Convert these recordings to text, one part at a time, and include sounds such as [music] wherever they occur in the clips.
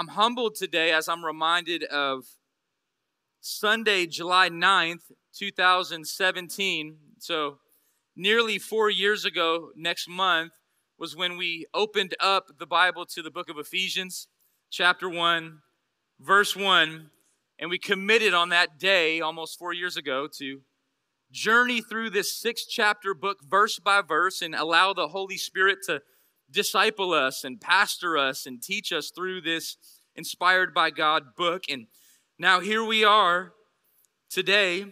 I'm humbled today as I'm reminded of Sunday, July 9th, 2017. So, nearly four years ago, next month, was when we opened up the Bible to the book of Ephesians, chapter 1, verse 1. And we committed on that day, almost four years ago, to journey through this six chapter book, verse by verse, and allow the Holy Spirit to disciple us and pastor us and teach us through this inspired by God book. And now here we are today,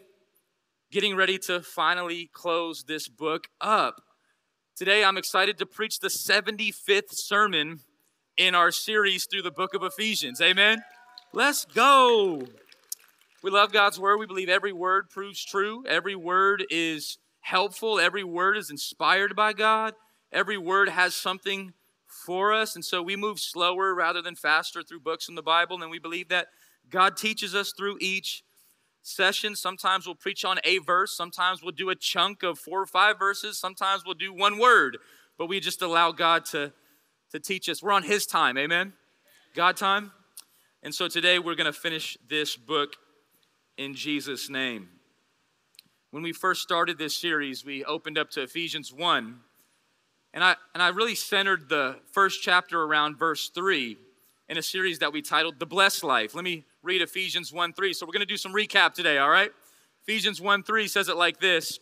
getting ready to finally close this book up. Today, I'm excited to preach the 75th sermon in our series through the book of Ephesians. Amen. Let's go. We love God's word. We believe every word proves true. Every word is helpful. Every word is inspired by God. Every word has something for us. And so we move slower rather than faster through books in the Bible. And we believe that God teaches us through each session. Sometimes we'll preach on a verse. Sometimes we'll do a chunk of four or five verses. Sometimes we'll do one word. But we just allow God to, to teach us. We're on His time. Amen? God time. And so today we're going to finish this book in Jesus' name. When we first started this series, we opened up to Ephesians 1. And I, and I really centered the first chapter around verse 3 in a series that we titled The Blessed Life. Let me read Ephesians 1 3. So we're going to do some recap today, all right? Ephesians 1 3 says it like this.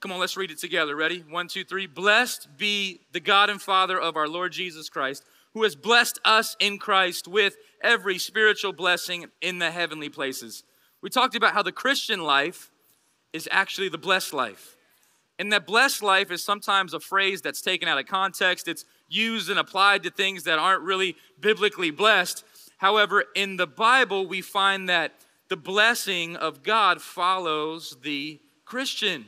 Come on, let's read it together. Ready? One, two, three. Blessed be the God and Father of our Lord Jesus Christ, who has blessed us in Christ with every spiritual blessing in the heavenly places. We talked about how the Christian life is actually the blessed life. And that blessed life is sometimes a phrase that's taken out of context. It's used and applied to things that aren't really biblically blessed. However, in the Bible, we find that the blessing of God follows the Christian.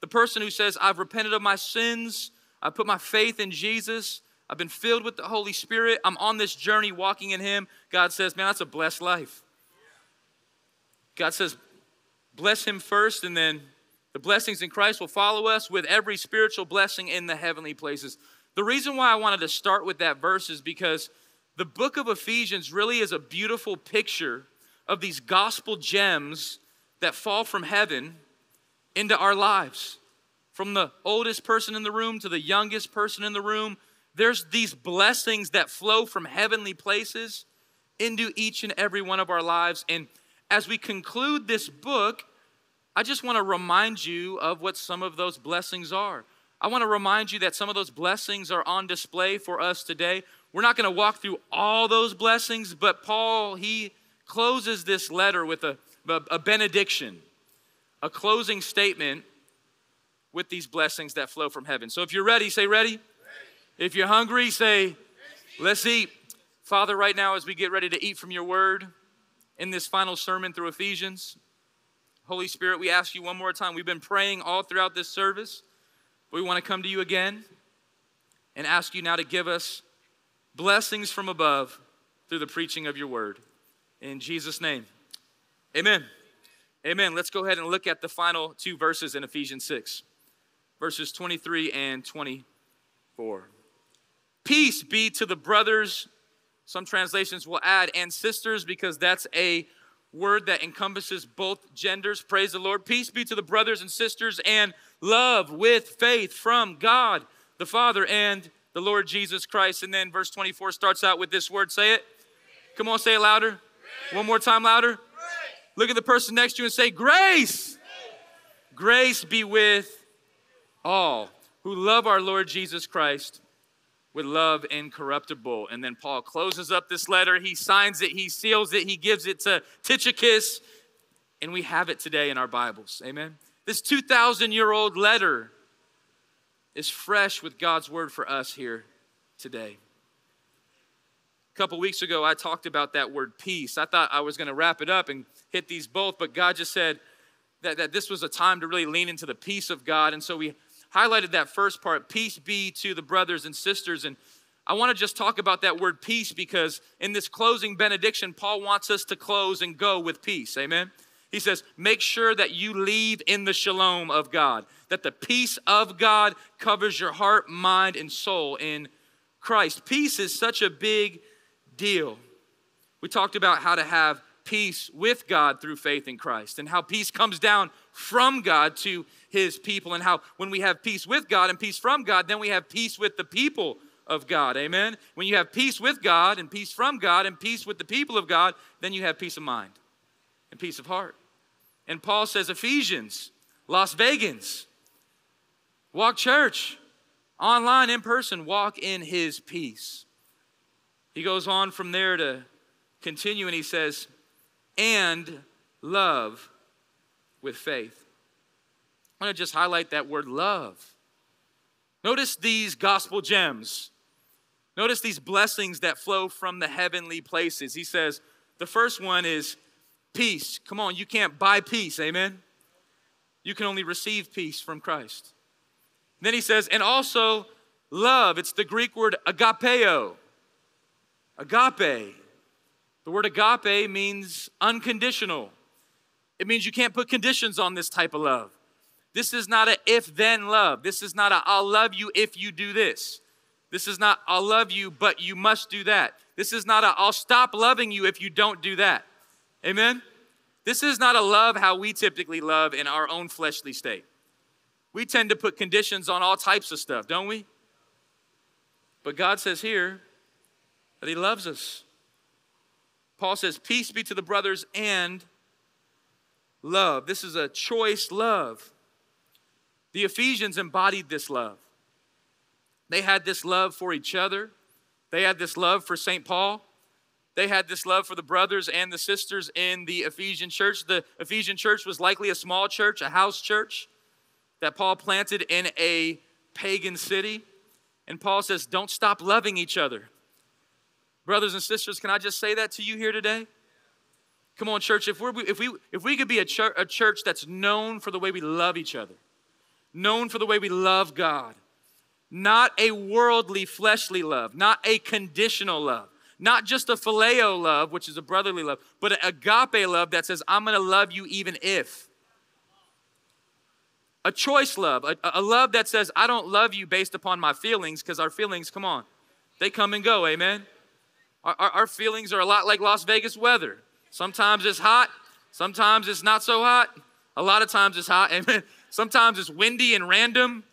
The person who says, I've repented of my sins, I put my faith in Jesus, I've been filled with the Holy Spirit. I'm on this journey walking in Him. God says, man, that's a blessed life. God says, bless Him first, and then the blessings in Christ will follow us with every spiritual blessing in the heavenly places. The reason why I wanted to start with that verse is because the book of Ephesians really is a beautiful picture of these gospel gems that fall from heaven into our lives. From the oldest person in the room to the youngest person in the room, there's these blessings that flow from heavenly places into each and every one of our lives. And as we conclude this book, I just want to remind you of what some of those blessings are. I want to remind you that some of those blessings are on display for us today. We're not going to walk through all those blessings, but Paul, he closes this letter with a, a, benediction, a closing statement with these blessings that flow from heaven. So if you're ready, say ready. If you're hungry, say, let's eat. Father, right now, as we get ready to eat from your word in this final sermon through Ephesians, Holy Spirit, we ask you one more time. We've been praying all throughout this service, but we want to come to you again and ask you now to give us blessings from above through the preaching of your word. In Jesus' name, amen. Amen. Let's go ahead and look at the final two verses in Ephesians 6, verses 23 and 24. Peace be to the brothers. Some translations will add and sisters because that's a word that encompasses both genders. Praise the Lord. Peace be to the brothers and sisters and love with faith from God the Father and the Lord Jesus Christ. And then verse 24 starts out with this word. Say it. Come on, say it louder. Grace. One more time louder. Grace. Look at the person next to you and say, Grace. Grace be with all who love our Lord Jesus Christ with love incorruptible. And then Paul closes up this letter. He signs it, he seals it, he gives it to Tychicus, and we have it today in our Bibles. Amen. This 2,000 year old letter is fresh with God's word for us here today. A couple weeks ago, I talked about that word peace. I thought I was going to wrap it up and hit these both, but God just said that, that this was a time to really lean into the peace of God. And so we highlighted that first part peace be to the brothers and sisters. And I want to just talk about that word peace because in this closing benediction, Paul wants us to close and go with peace. Amen. He says, make sure that you leave in the shalom of God, that the peace of God covers your heart, mind, and soul in Christ. Peace is such a big deal. We talked about how to have peace with God through faith in Christ and how peace comes down from God to his people and how when we have peace with God and peace from God, then we have peace with the people of God. Amen. When you have peace with God and peace from God and peace with the people of God, then you have peace of mind and peace of heart. And Paul says, Ephesians, Las Vegans, walk church, online, in person, walk in his peace. He goes on from there to continue and he says, and love with faith. I want to just highlight that word love. Notice these gospel gems. Notice these blessings that flow from the heavenly places. He says, the first one is peace. Come on, you can't buy peace, amen? You can only receive peace from Christ. Then he says, and also love. It's the Greek word agapeo. Agape. The word agape means unconditional. It means you can't put conditions on this type of love. This is not a if then love. This is not a I'll love you if you do this. This is not I'll love you but you must do that. This is not a I'll stop loving you if you don't do that. Amen. This is not a love how we typically love in our own fleshly state. We tend to put conditions on all types of stuff, don't we? But God says here that He loves us. Paul says, Peace be to the brothers and love. This is a choice love. The Ephesians embodied this love. They had this love for each other, they had this love for St. Paul. They had this love for the brothers and the sisters in the Ephesian church. The Ephesian church was likely a small church, a house church that Paul planted in a pagan city. And Paul says, Don't stop loving each other. Brothers and sisters, can I just say that to you here today? Come on, church, if, we're, if, we, if we could be a, church, a church that's known for the way we love each other, known for the way we love God. Not a worldly, fleshly love, not a conditional love, not just a phileo love, which is a brotherly love, but an agape love that says, I'm going to love you even if. A choice love, a, a love that says, I don't love you based upon my feelings, because our feelings, come on, they come and go, amen? Our, our, feelings are a lot like Las Vegas weather. Sometimes it's hot, sometimes it's not so hot, a lot of times it's hot, [laughs] amen? Sometimes it's windy and random.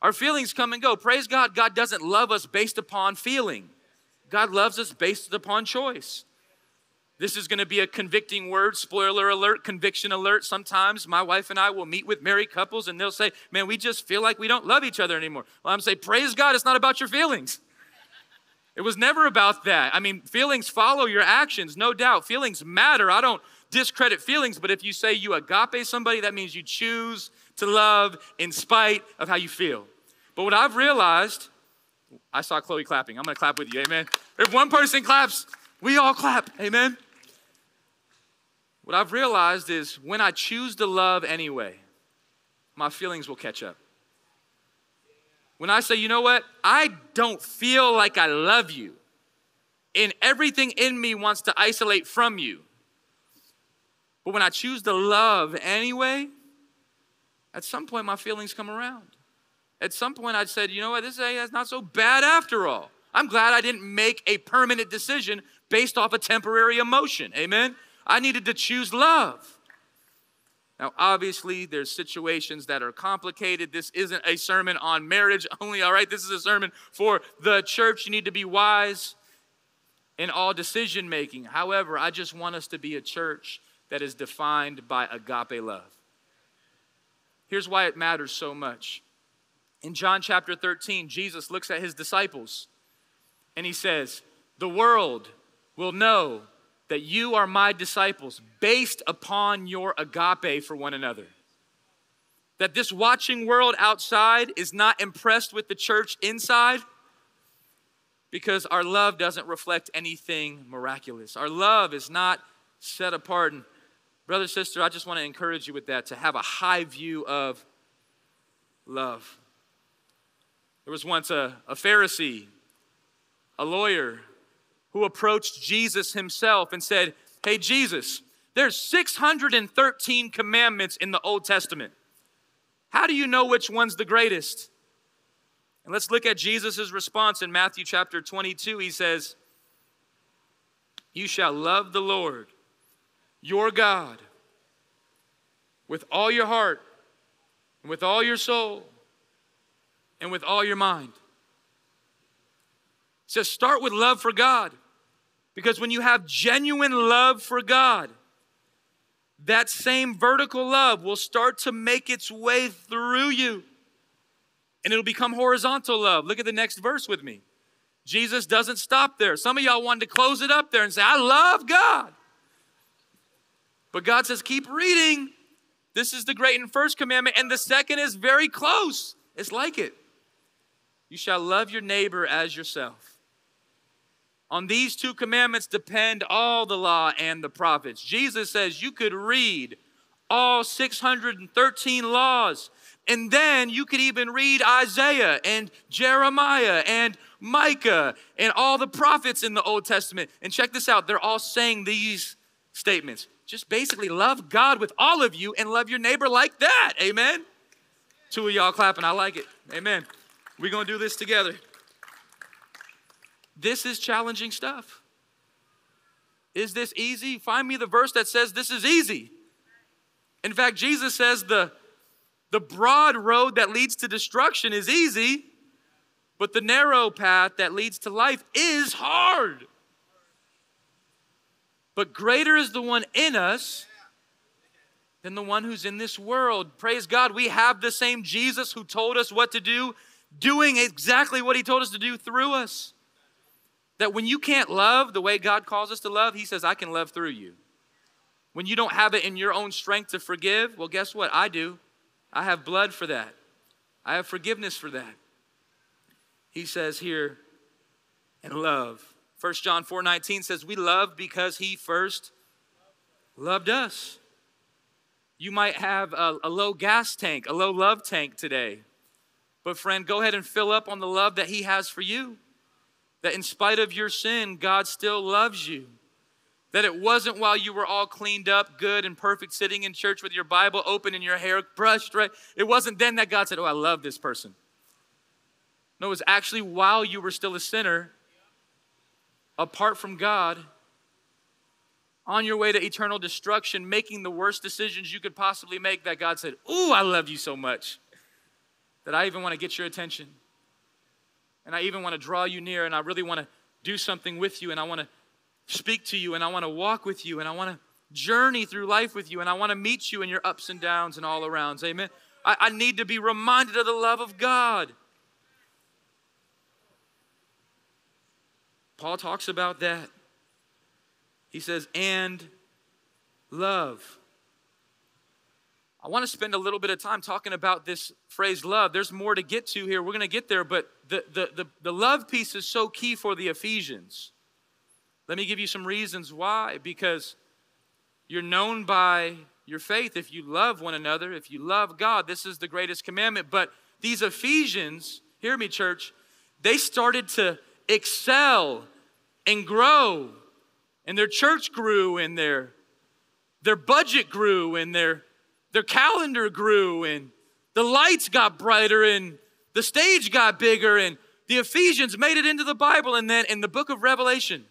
Our feelings come and go. Praise God, God doesn't love us based upon feeling, God loves us based upon choice. This is going to be a convicting word, spoiler alert, conviction alert. Sometimes my wife and I will meet with married couples and they'll say, Man, we just feel like we don't love each other anymore. Well, I'm saying, Praise God, it's not about your feelings. It was never about that. I mean, feelings follow your actions, no doubt. Feelings matter. I don't discredit feelings, but if you say you agape somebody, that means you choose to love in spite of how you feel. But what I've realized, I saw Chloe clapping. I'm to clap with you. Amen. If one person claps, we all clap. Amen. What I've realized is when I choose to love anyway, my feelings will catch up. When I say, you know what, I don't feel like I love you, and everything in me wants to isolate from you, but when I choose to love anyway, at some point my feelings come around. At some point I said, you know what, this is not so bad after all. I'm glad I didn't make a permanent decision based off a temporary emotion. Amen? I needed to choose love. Now, obviously, there's situations that are complicated. This isn't a sermon on marriage [laughs] only, all right? This is a sermon for the church. You need to be wise in all decision making. However, I just want us to be a church that is defined by agape love. Here's why it matters so much. In John chapter 13, Jesus looks at his disciples and he says, The world will know that you are my disciples based upon your agape for one another. That this watching world outside is not impressed with the church inside because our love doesn't reflect anything miraculous. Our love is not set apart and Brother, sister, I just want to encourage you with that to have a high view of love. There was once a, a Pharisee, a lawyer, who approached Jesus himself and said, Hey, Jesus, there's 613 commandments in the Old Testament. How do you know which one's the greatest? And let's look at Jesus' response in Matthew chapter 22. He says, You shall love the Lord, your God, with all your heart, and with all your soul, and with all your mind. Says, Start with love for God. Because when you have genuine love for God, that same vertical love will start to make its way through you and it'll become horizontal love. Look at the next verse with me. Jesus doesn't stop there. Some of y'all wanted to close it up there and say, I love God. But God says, keep reading. This is the great and first commandment, and the second is very close. It's like it. You shall love your neighbor as yourself. On these two commandments depend all the law and the prophets. Jesus says you could read all 613 laws and then you could even read Isaiah and Jeremiah and Micah and all the prophets in the Old Testament. And check this out, they're all saying these statements. Just basically love God with all of you and love your neighbor like that. Amen. Two of y'all clapping. I like it. Amen. We're going to do this together. This is challenging stuff. Is this easy? Find me the verse that says this is easy. In fact, Jesus says the the broad road that leads to destruction is easy, but the narrow path that leads to life is hard. But greater is the one in us than the one who's in this world. Praise God, we have the same Jesus who told us what to do, doing exactly what he told us to do through us. That when you can't love the way God calls us to love, he says, I can love through you. When you don't have it in your own strength to forgive, well, guess what? I do. I have blood for that. I have forgiveness for that. He says here, and love. 1 John 4 19 says, We love because he first loved us. You might have a, a, low gas tank, a low love tank today. But, friend, go ahead and fill up on the love that he has for you. That in spite of your sin, God still loves you. That it wasn't while you were all cleaned up, good and perfect, sitting in church with your Bible open and your hair brushed, right? It wasn't then that God said, Oh, I love this person. No, it was actually while you were still a sinner, apart from God, on your way to eternal destruction, making the worst decisions you could possibly make, that God said, Ooh, I love you so much that I even want to get your attention. And I even want to draw you near, and I really want to do something with you, and I want to speak to you and I want to walk with you and I want to journey through life with you and I want to meet you in your ups and downs and all arounds. Amen. I, I need to be reminded of the love of God. Paul talks about that. He says, and love. I want to spend a little bit of time talking about this phrase love. There's more to get to here. We're going to get there, but the, the, the, the love piece is so key for the Ephesians. Let me give you some reasons why. Because you're known by your faith if you love one another, if you love God. This is the greatest commandment. But these Ephesians, hear me, church, they started to excel and grow. And their church grew, and their, their budget grew, and their, their calendar grew, and the lights got brighter, and the stage got bigger, and the Ephesians made it into the Bible. And then in the book of Revelation,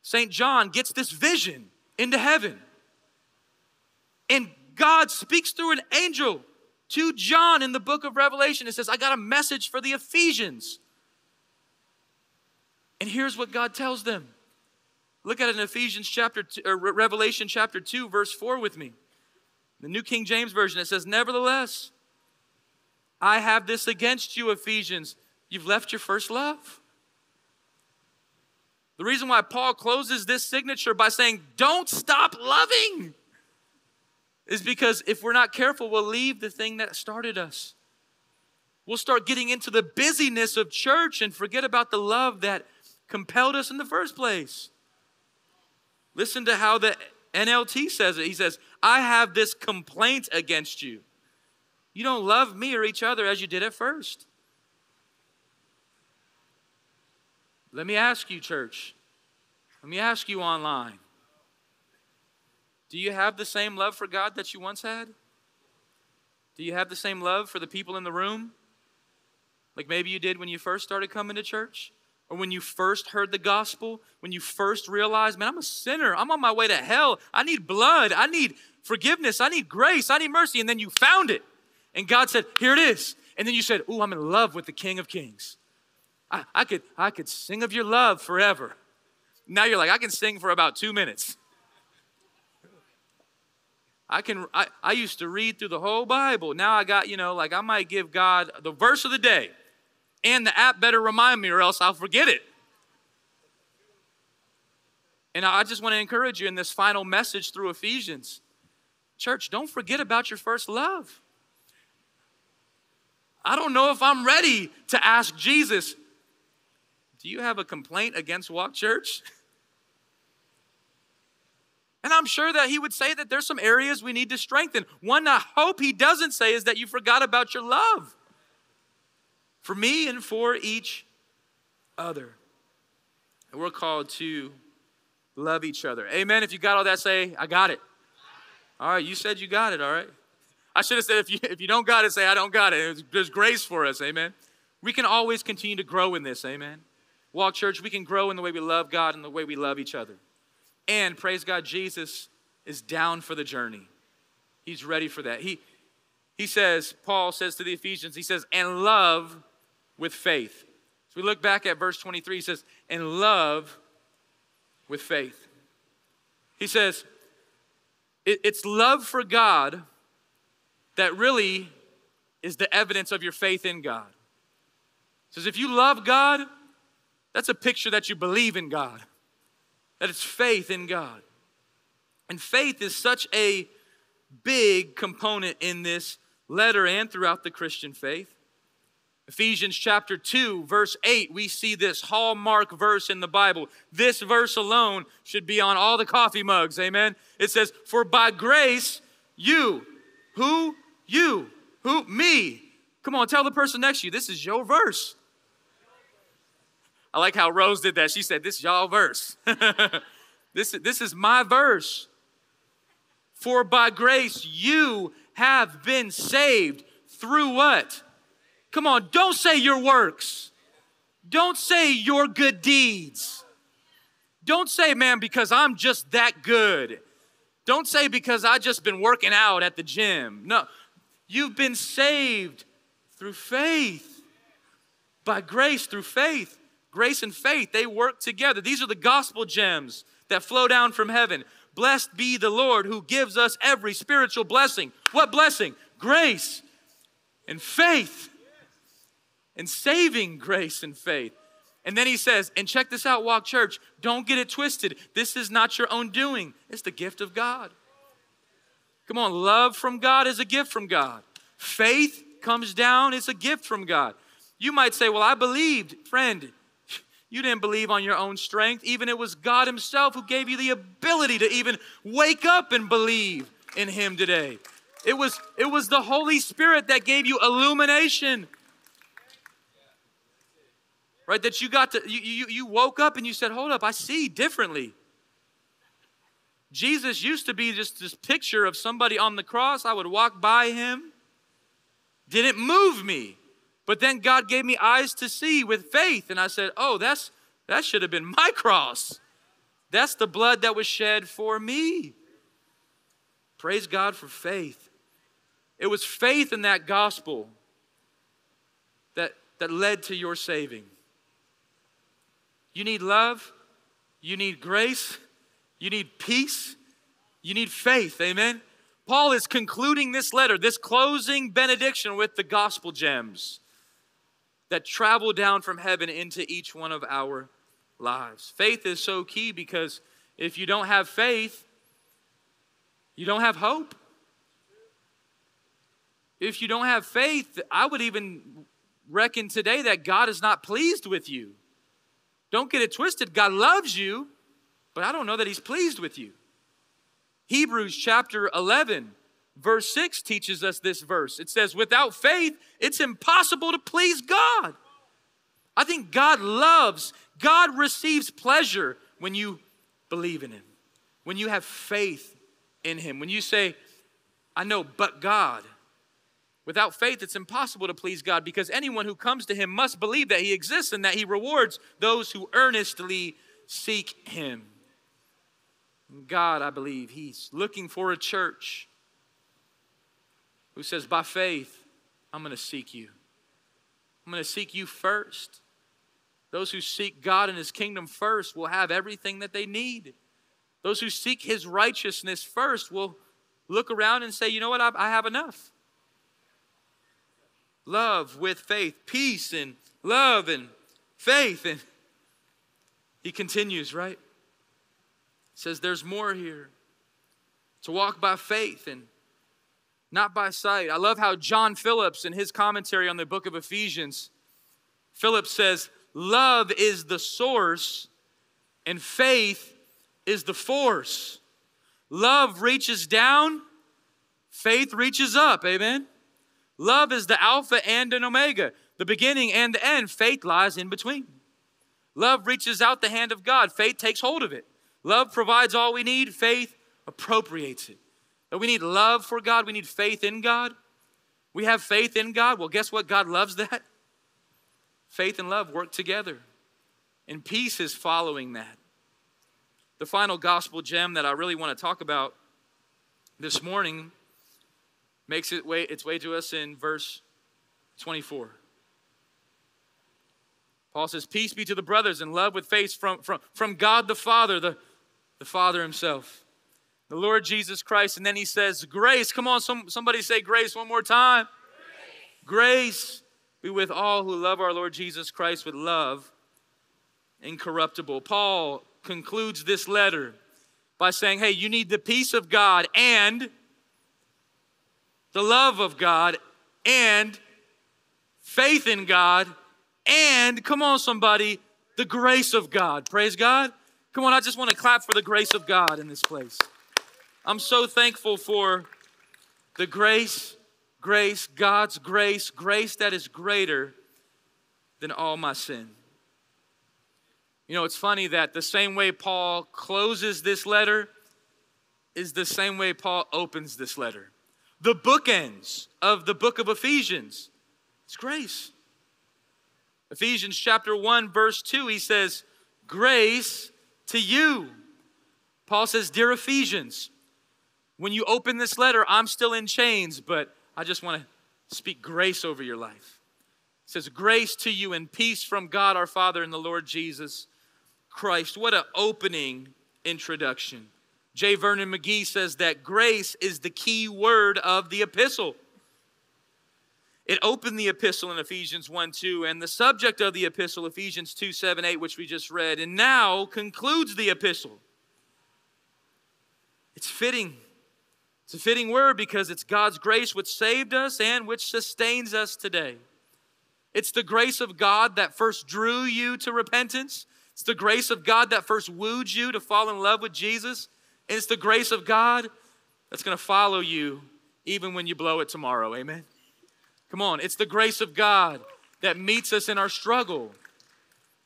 St. John gets this vision into heaven. And God speaks through an angel to John in the book of Revelation. It says, I got a message for the Ephesians. And here's what God tells them. Look at it in Ephesians chapter two, Revelation chapter 2, verse 4 with me. The New King James Version, it says, Nevertheless, I have this against you, Ephesians. You've left your first love. The reason why Paul closes this signature by saying, Don't stop loving, is because if we're not careful, we'll leave the thing that started us. We'll start getting into the busyness of church and forget about the love that compelled us in the first place. Listen to how the NLT says it. He says, I have this complaint against you. You don't love me or each other as you did at first. Let me ask you, church. Let me ask you online. Do you have the same love for God that you once had? Do you have the same love for the people in the room? like maybe you did when you first started coming to church, or when you first heard the gospel, when you first realized, man, I'm a sinner. I'm on my way to hell. I need blood. I need forgiveness. I need grace. I need mercy. And then you found it. And God said, Here it is. And then you said, Ooh, I'm in love with the King of Kings. I, I, could, I could sing of your love forever. Now you're like, I can sing for about two minutes. I can I, I used to read through the whole Bible. Now I got, you know, like I might give God the verse of the day. And the app better remind me or else I'll forget it. And I just want to encourage you in this final message through Ephesians. Church, don't forget about your first love. I don't know if I'm ready to ask Jesus, do you have a complaint against Walk Church? [laughs] And I'm sure that he would say that there's some areas we need to strengthen. One I hope he doesn't say is that you forgot about your love for me and for each other. And we're called to love each other. Amen. If you got all that, say, I got it. All right, you said you got it, all right. I should have said, if you, if you don't got it, say, I don't got it. There's grace for us, amen. We can always continue to grow in this, amen. Walk Church, we can grow in the way we love God and the way we love each other. And praise God, Jesus is down for the journey. He's ready for that. He, he says, Paul says to the Ephesians, he says, and love with faith. So we look back at verse 23, he says, and love with faith. He says, it's love for God that really is the evidence of your faith in God. He says, if you love God, that's a picture that you believe in God that it's faith in God. And faith is such a big component in this letter and throughout the Christian faith. Ephesians chapter 2, verse 8, we see this hallmark verse in the Bible. This verse alone should be on all the coffee mugs, amen? It says, For by grace, you, who? You, who? Me. Come on, tell the person next to you, this is your verse. I like how Rose did that. She said, This is y'all verse. [laughs] this, this is my verse. For by grace you have been saved through what? Come on, don't say your works. Don't say your good deeds. Don't say, man, because I'm just that good. Don't say because I just been working out at the gym. No, you've been saved through faith. By grace through faith. Grace and faith, they work together. These are the gospel gems that flow down from heaven. Blessed be the Lord who gives us every spiritual blessing. What blessing? Grace and faith. And saving grace and faith. And then he says, and check this out, Walk Church, don't get it twisted. This is not your own doing, it's the gift of God. Come on, love from God is a gift from God. Faith comes down, it's a gift from God. You might say, Well, I believed. Friend, you didn't believe on your own strength. Even it was God Himself who gave you the ability to even wake up and believe in Him today. It was, it was the Holy Spirit that gave you illumination. Right? That you got to, you, you, you woke up and you said, Hold up, I see differently. Jesus used to be just this picture of somebody on the cross. I would walk by him. Didn't move me. But then God gave me eyes to see with faith. And I said, oh, that's, that should have been my [laughs] cross. That's the blood that was shed for me. Praise God for faith. It was faith in that gospel that, that led to your saving. You need love, you need grace, you need peace, you need faith. Amen. Paul is concluding this letter, this closing benediction with the gospel gems that travel down from heaven into each one of our lives. Faith is so key because if you don't have faith, you don't have hope. If you don't have faith, I would even reckon today that God is not pleased with you. Don't get it twisted. God loves you, but I don't know that He's pleased with you. Hebrews chapter 11 Verse 6 teaches us this verse. It says, Without faith, it's impossible to please God. I think God loves, God receives pleasure when you believe in Him, when you have faith in Him, when you say, I know, but God. Without faith, it's impossible to please God because anyone who comes to him must believe that he exists and that he rewards those who earnestly seek him. God, I believe, he's looking for a church who says, by faith, I'm going to seek you. I'm going to seek you first. Those who seek God and his kingdom first will have everything that they need. Those who seek his righteousness first will look around and say, you know what, I, have enough. Love with faith, peace and love and faith. And he continues, right? says there's more here. To walk by faith and not by sight. I love how John Phillips, in his commentary on the book of Ephesians, Phillips says, Love is the source and faith is the force. Love reaches down, faith reaches up. Amen. Love is the Alpha and an Omega, the beginning and the end. Faith lies in between. Love reaches out the hand of God, faith takes hold of it. Love provides all we need, faith appropriates it. But we need love for God, we need faith in God. We have faith in God. Well, guess what? God loves that. Faith and love work together, and peace is following that. The final gospel gem that I really want to talk about this morning makes it way, its way to us in verse 24. Paul says, Peace be to the brothers and love with faith from, from, from God the Father, the, the Father Himself, the Lord Jesus Christ. And then he says, Grace. Come on, some, somebody say grace one more time. Grace. grace be with all who love our Lord Jesus Christ with love incorruptible. Paul concludes this letter by saying, Hey, you need the peace of God and the love of God and faith in God and, come on, somebody, the grace of God. Praise God. Come on, I just want to clap for the grace of God in this place. I'm so thankful for the grace, grace, God's grace, grace that is greater than all my sin. You know, it's funny that the same way Paul closes this letter is the same way Paul opens this letter. The bookends of the book of Ephesians. It's grace. Ephesians chapter 1, verse 2, he says, Grace to you. Paul says, Dear Ephesians, when you open this letter, I'm still in chains, but I just want to speak grace over your life. It says, Grace to you and peace from God our Father and the Lord Jesus Christ. What an opening introduction. J. Vernon McGee says that grace is the key word of the epistle. It opened the epistle in Ephesians 1 2, and the subject of the epistle, Ephesians 2 7 8, which we just read, and now concludes the epistle. It's fitting. It's a fitting word because it's God's grace which saved us and which sustains us today. It's the grace of God that first drew you to repentance. It's the grace of God that first wooed you to fall in love with Jesus. And it's the grace of God that's going to follow you even when you blow it tomorrow. Amen. Come on, it's the grace of God that meets us in our struggle.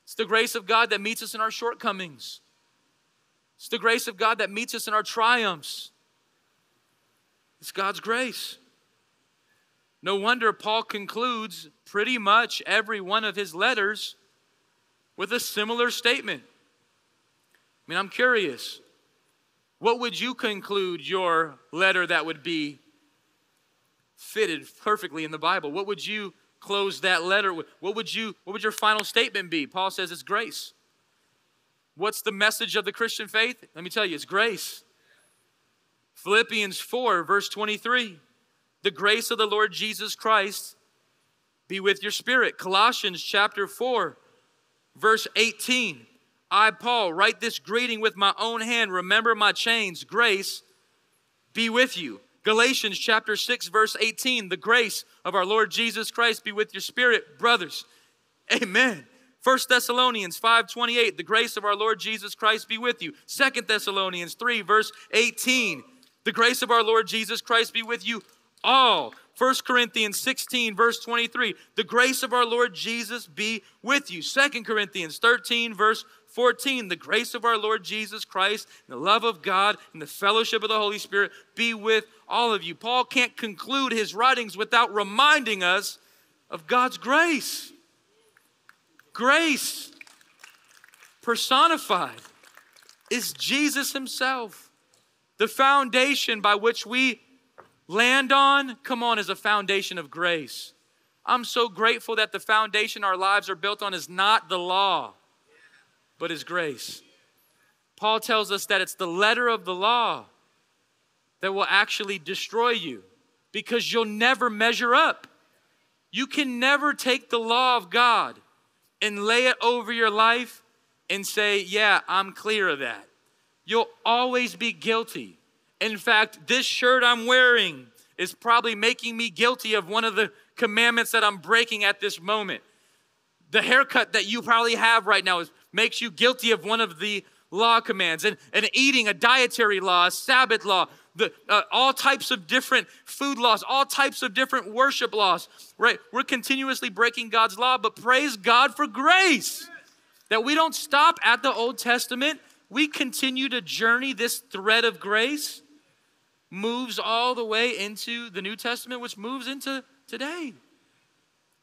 It's the grace of God that meets us in our shortcomings. It's the grace of God that meets us in our triumphs. It's God's grace. No wonder Paul concludes pretty much every one of his letters with a similar statement. I mean, I'm curious. What would you conclude your letter that would be fitted perfectly in the Bible. What would you close that letter with? What would you what would your final statement be? Paul says it's grace. What's the message of the Christian faith? Let me tell you, it's grace. Philippians 4 verse 23. The grace of the Lord Jesus Christ be with your spirit. Colossians chapter 4 verse 18. I Paul write this greeting with my own hand. Remember my chains. Grace be with you. Galatians chapter 6 verse 18, the grace of our Lord Jesus Christ be with your spirit, brothers. Amen. 1 Thessalonians 5:28, the grace of our Lord Jesus Christ be with you. 2 Thessalonians 3 verse 18, the grace of our Lord Jesus Christ be with you all. 1 Corinthians 16 verse 23, the grace of our Lord Jesus be with you. 2 Corinthians 13 verse 14, the grace of our Lord Jesus Christ, the love of God, and the fellowship of the Holy Spirit be with all of you. Paul can't conclude his writings without reminding us of God's grace. Grace personified is Jesus Himself. The foundation by which we land on, come on, is a foundation of grace. I'm so grateful that the foundation our lives are built on is not the law, but His grace. Paul tells us that it's the letter of the law that will actually destroy you because you'll never measure up. You can never take the law of God and lay it over your life and say, Yeah, I'm clear of that. You'll always be guilty. In fact, this shirt I'm wearing is probably making me guilty of one of the commandments that I'm breaking at this moment. The haircut that you probably have right now is, makes you guilty of one of the law commands and, and eating a dietary law, a Sabbath law, the, uh, all types of different food laws, all types of different worship laws, right? We're continuously breaking God's law, but praise God for grace that we don't stop at the Old Testament. We continue to journey this thread of grace, moves all the way into the New Testament, which moves into today.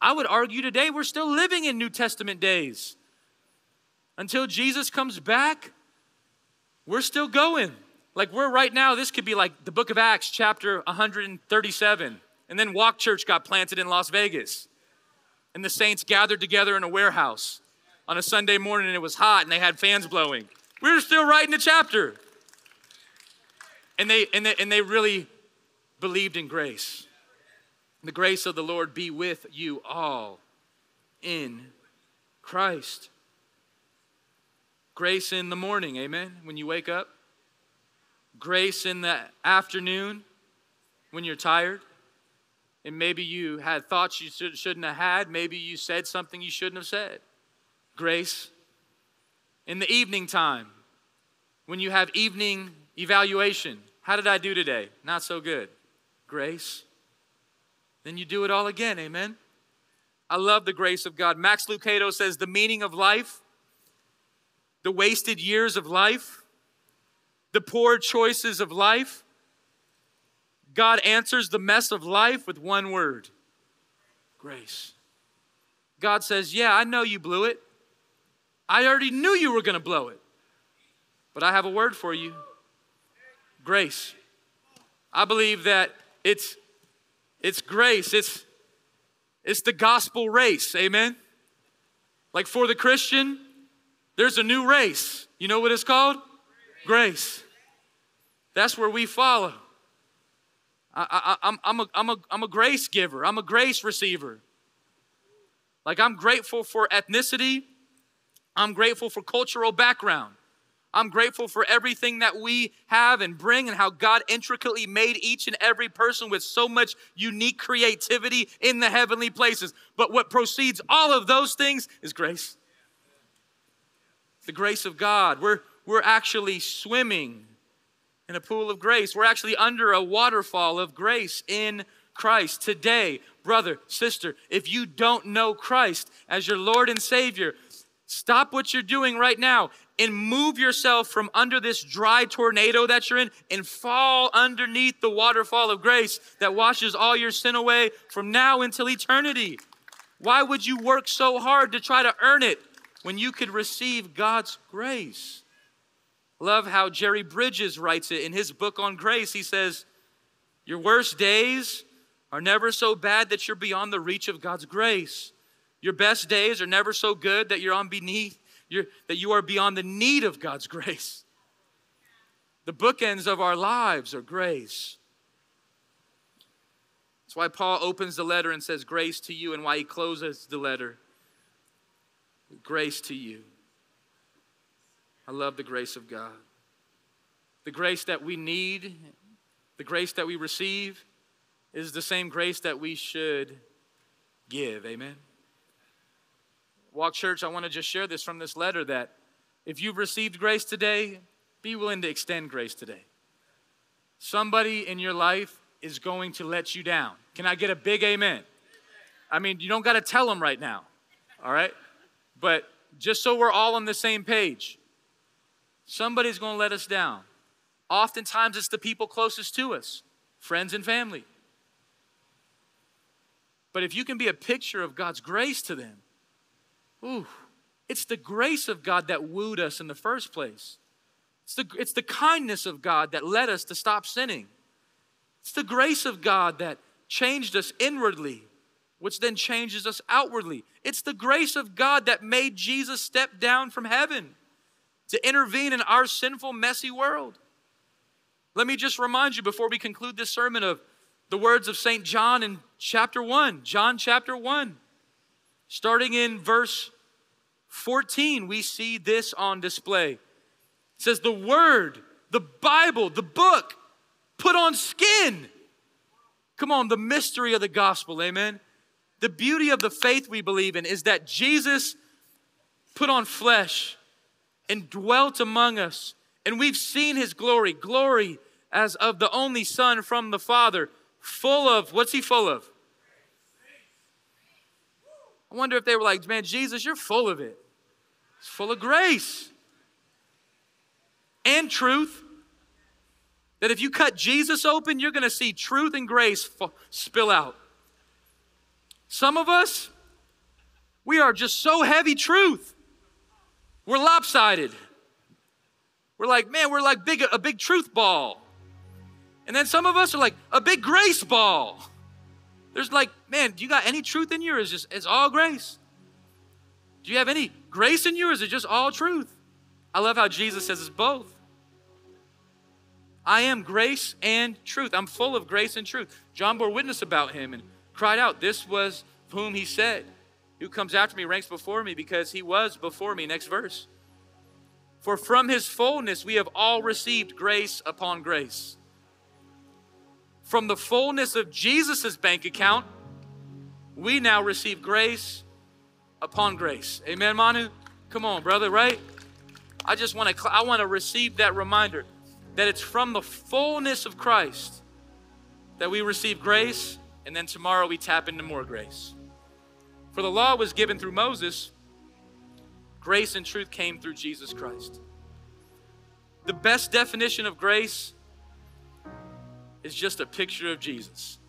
I would argue today we're still living in New Testament days. Until Jesus comes back, we're still going. Like we're right now, this could be like the book of Acts, chapter 137. And then Walk Church got planted in Las Vegas. And the saints gathered together in a warehouse on a Sunday morning and it was hot and they had fans blowing. We were still writing the chapter. And they, and they, and they really believed in grace. The grace of the Lord be with you all in Christ. Grace in the morning, amen, when you wake up. Grace in the afternoon when you're tired. And maybe you had thoughts you should, shouldn't have had. Maybe you said something you shouldn't have said. Grace. In the evening time, when you have evening evaluation, how did I do today? Not so good. Grace. Then you do it all again, amen? I love the grace of God. Max Lucado says the meaning of life, the wasted years of life, the poor choices of life, God answers the mess of life with one word grace. God says, Yeah, I know you blew it. I already knew you were going to blow it. But I have a word for you grace. I believe that it's, it's grace, it's, it's the gospel race. Amen? Like for the Christian, there's a new race. You know what it's called? Grace. That's where we follow. I, I'm, I'm, a, I'm, a, I'm a grace giver, I'm a grace receiver. Like I'm grateful for ethnicity, I'm grateful for cultural background. I'm grateful for everything that we have and bring and how God intricately made each and every person with so much unique creativity in the heavenly places. But what proceeds all of those things is grace. The grace of God. We're, we're actually swimming in a pool of grace. We're actually under a waterfall of grace in Christ. Today, brother, sister, if you don't know Christ as your Lord and Savior, Stop what you're doing right now and move yourself from under this dry tornado that you're in and fall underneath the waterfall of grace that washes all your sin away from now until eternity. Why would you work so hard to try to earn it when you could receive God's grace? Love how Jerry Bridges writes it in his book on grace. He says, Your worst days are never so bad that you're beyond the reach of God's grace. Your best days are never so good that you're on beneath, you're, that you are beyond the need of God's grace. The bookends of our lives are grace. That's why Paul opens the letter and says, Grace to you, and why he closes the letter, Grace to you. I love the grace of God. The grace that we need, the grace that we receive, is the same grace that we should give. Amen. Walk Church, I want to just share this from this letter that if you've received grace today, be willing to extend grace today. Somebody in your life is going to let you down. Can I get a big amen? I mean, you don't got to tell them right now, all right? But just so we're all on the same page. Somebody's going to let us down. Oftentimes, it's the people closest to us, friends and family. But if you can be a picture of God's grace to them, ooh, it's the grace of God that wooed us in the first place. It's the, it's the kindness of God that led us to stop sinning. It's the grace of God that changed us inwardly, which then changes us outwardly. It's the grace of God that made Jesus step down from heaven to intervene in our sinful, messy world. Let me just remind you before we conclude this sermon of the words of St. John in chapter 1, John chapter 1. Starting in verse 14, we see this on display. It says, The Word, the Bible, the book, put on skin. Come on, the mystery of the gospel, amen. The beauty of the faith we believe in is that Jesus put on flesh and dwelt among us, and we've seen his glory, glory as of the only Son from the Father, full of, what's he full of? I wonder if they were like, man, Jesus, you're full of it. It's full of grace and truth. That if you cut Jesus open, you're going to see truth and grace spill out. Some of us, we are just so heavy truth. We're lopsided. We're like, man, we're like big a big truth ball. And then some of us are like a big grace ball. There's like, man, do you got any truth in you or is just it's all grace? Do you have any grace in you or is it just all truth? I love how Jesus says it's both. I am grace and truth. I'm full of grace and truth. John bore witness about him and cried out, This was whom he said. Who comes after me ranks before me because he was before me. Next verse. For from his fullness we have all received grace upon grace. From the fullness of Jesus' bank account, we now receive grace upon grace. Amen, Manu? Come on, brother, right? I just want to I want to receive that reminder that it's from the fullness of Christ that we receive grace and then tomorrow we tap into more grace. For the law was given through Moses, grace and truth came through Jesus Christ. The best definition of grace is just a picture of Jesus.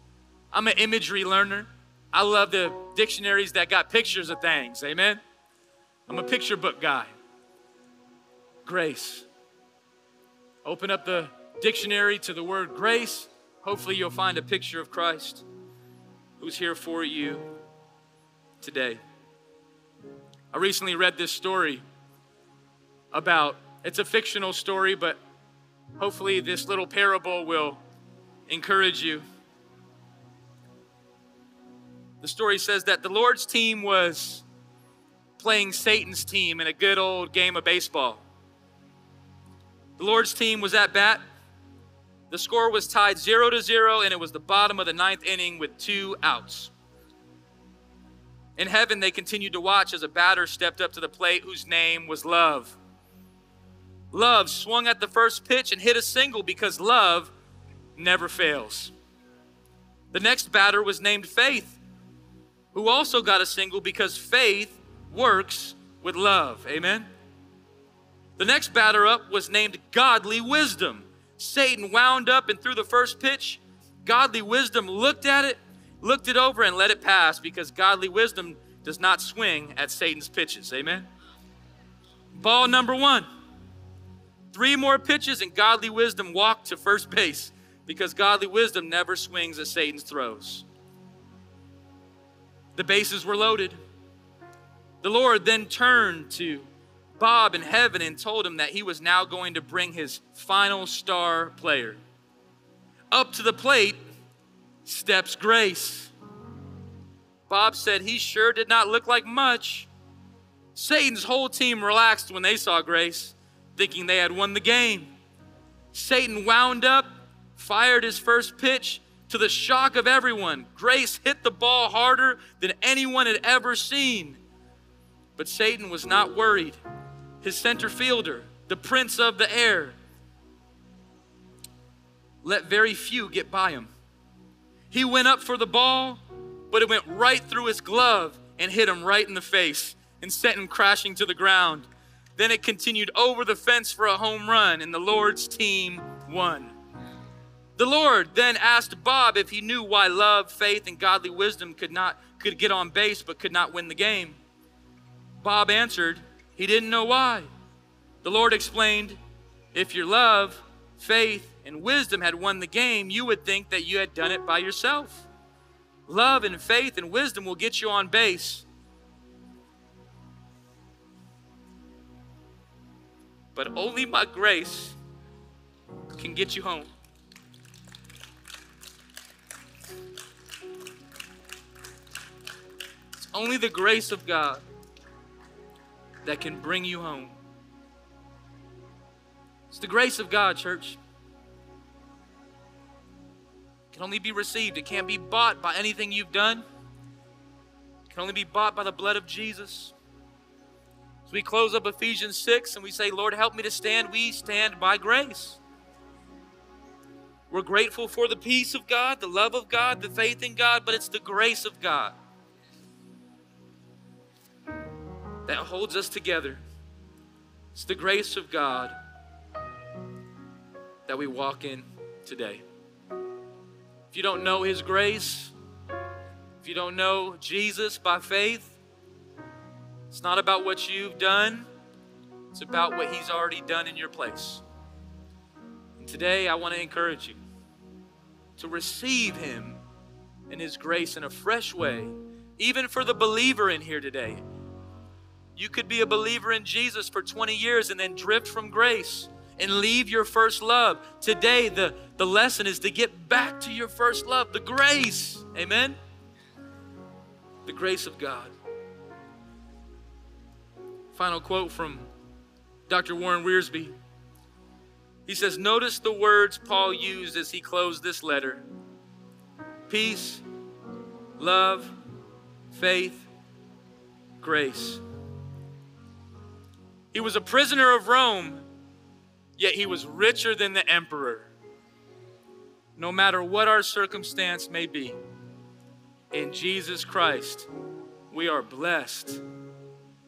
I'm an imagery learner. I love the dictionaries that got pictures of things. Amen. I'm a picture book guy. Grace. Open up the dictionary to the word grace. Hopefully, you'll find a picture of Christ who's here for you today. I recently read this story about, it's a fictional story, but hopefully, this little parable will encourage you. The story says that the Lord's team was playing Satan's team in a good old game of baseball. The Lord's team was at bat. The score was tied 0 to 0, and it was the bottom of the ninth inning with two outs. In heaven, they continued to watch as a batter stepped up to the plate whose name was Love. Love swung at the first pitch and hit a single because love never fails. The next batter was named Faith, who also got a single because faith works with love. Amen. The next batter up was named Godly Wisdom. Satan wound up and threw the first pitch. Godly Wisdom looked at it looked it over and let it pass because godly wisdom does not swing at Satan's pitches. Amen. Ball number one. Three more pitches, and godly wisdom walked to first base because godly wisdom never swings at Satan's throws. The bases were loaded. The Lord then turned to Bob in heaven and told him that he was now going to bring his final star player. Up to the plate steps Grace. Bob said he sure did not look like much. Satan's whole team relaxed when they saw Grace, thinking they had won the game. Satan wound up, fired his first pitch. To the shock of everyone, Grace hit the ball harder than anyone had ever seen. But Satan was not worried. His center fielder, the prince of the air, let very few get by him. He went up for the ball, but it went right through his glove and hit him right in the face and sent him crashing to the ground. Then it continued over the fence for a home run, and the Lord's team won. The Lord then asked Bob if he knew why love, faith, and godly wisdom could not could get on base but could not win the game. Bob answered, he didn't know why. The Lord explained, if your love, faith, and wisdom had won the game, you would think that you had done it by yourself. Love and faith and wisdom will get you on base. But only my grace can get you home. It's only the grace of God that can bring you home. It's the grace of God, church. It can only be received. It can't be bought by anything you've done. It can only be bought by the blood of Jesus. As we close up Ephesians 6 and we say, Lord, help me to stand, we stand by grace. We're grateful for the peace of God, the love of God, the faith in God, but it's the grace of God that holds us together. It's the grace of God that we walk in today. If you don't know His grace, if you don't know Jesus by faith, it's not about what you've done, it's about what He's already done in your place. And today, I want to encourage you to receive Him and His grace in a fresh way, even for the believer in here today. You could be a believer in Jesus for 20 years and then drift from grace and leave your first love. Today, the, the lesson is to get back to your first love, the grace. Amen? The grace of God. Final quote from Dr. Warren Wiersbe. He says, Notice the words Paul used as he closed this letter peace, love, faith, grace. He was a prisoner of Rome yet he was richer than the emperor. No matter what our circumstance may be, in Jesus Christ, we are blessed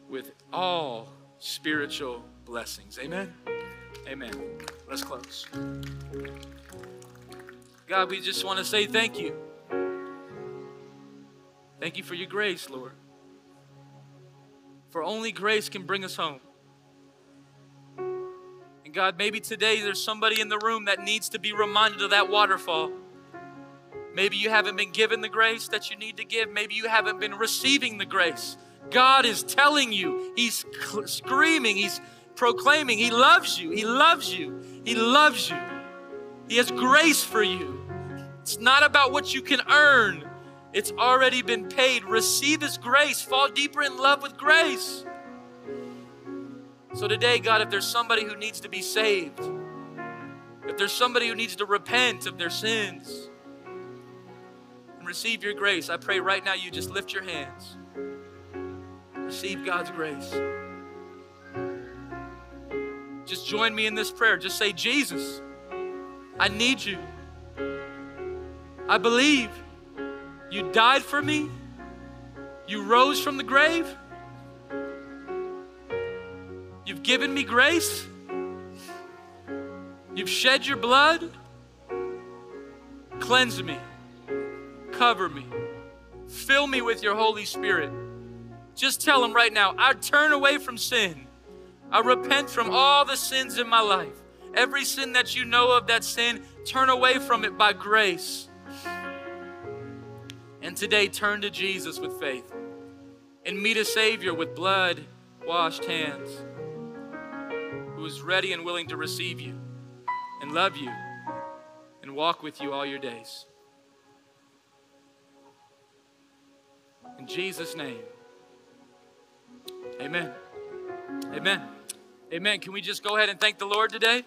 with all spiritual blessings. Amen. Amen. Let's close. God, we just want to say thank you. Thank you for your grace, Lord. For only grace can bring us home. And God, maybe today there's somebody in the room that needs to be reminded of that waterfall. Maybe you haven't been given the grace that you need to give. Maybe you haven't been receiving the grace. God is telling you, He's screaming, He's proclaiming, He loves you, He loves you, He loves you. He has grace for you. It's not about what you can earn, it's already been paid. Receive His grace, fall deeper in love with grace. So today, God, if there's somebody who needs to be saved, if there's somebody who needs to repent of their sins and receive your grace, I pray right now you just lift your hands. Receive God's grace. Just join me in this prayer. Just say, Jesus, I need you. I believe you died for me. You rose from the grave. Given me grace. You've shed your blood. Cleanse me. Cover me. Fill me with your Holy Spirit. Just tell him right now I turn away from sin. I repent from all the sins in my life. Every sin that you know of that sin, turn away from it by grace. And today, turn to Jesus with faith and meet a Savior with blood washed hands who is ready and willing to receive you and love you and walk with you all your days. In Jesus' name, amen. Amen. Amen. Can we just go ahead and thank the Lord today?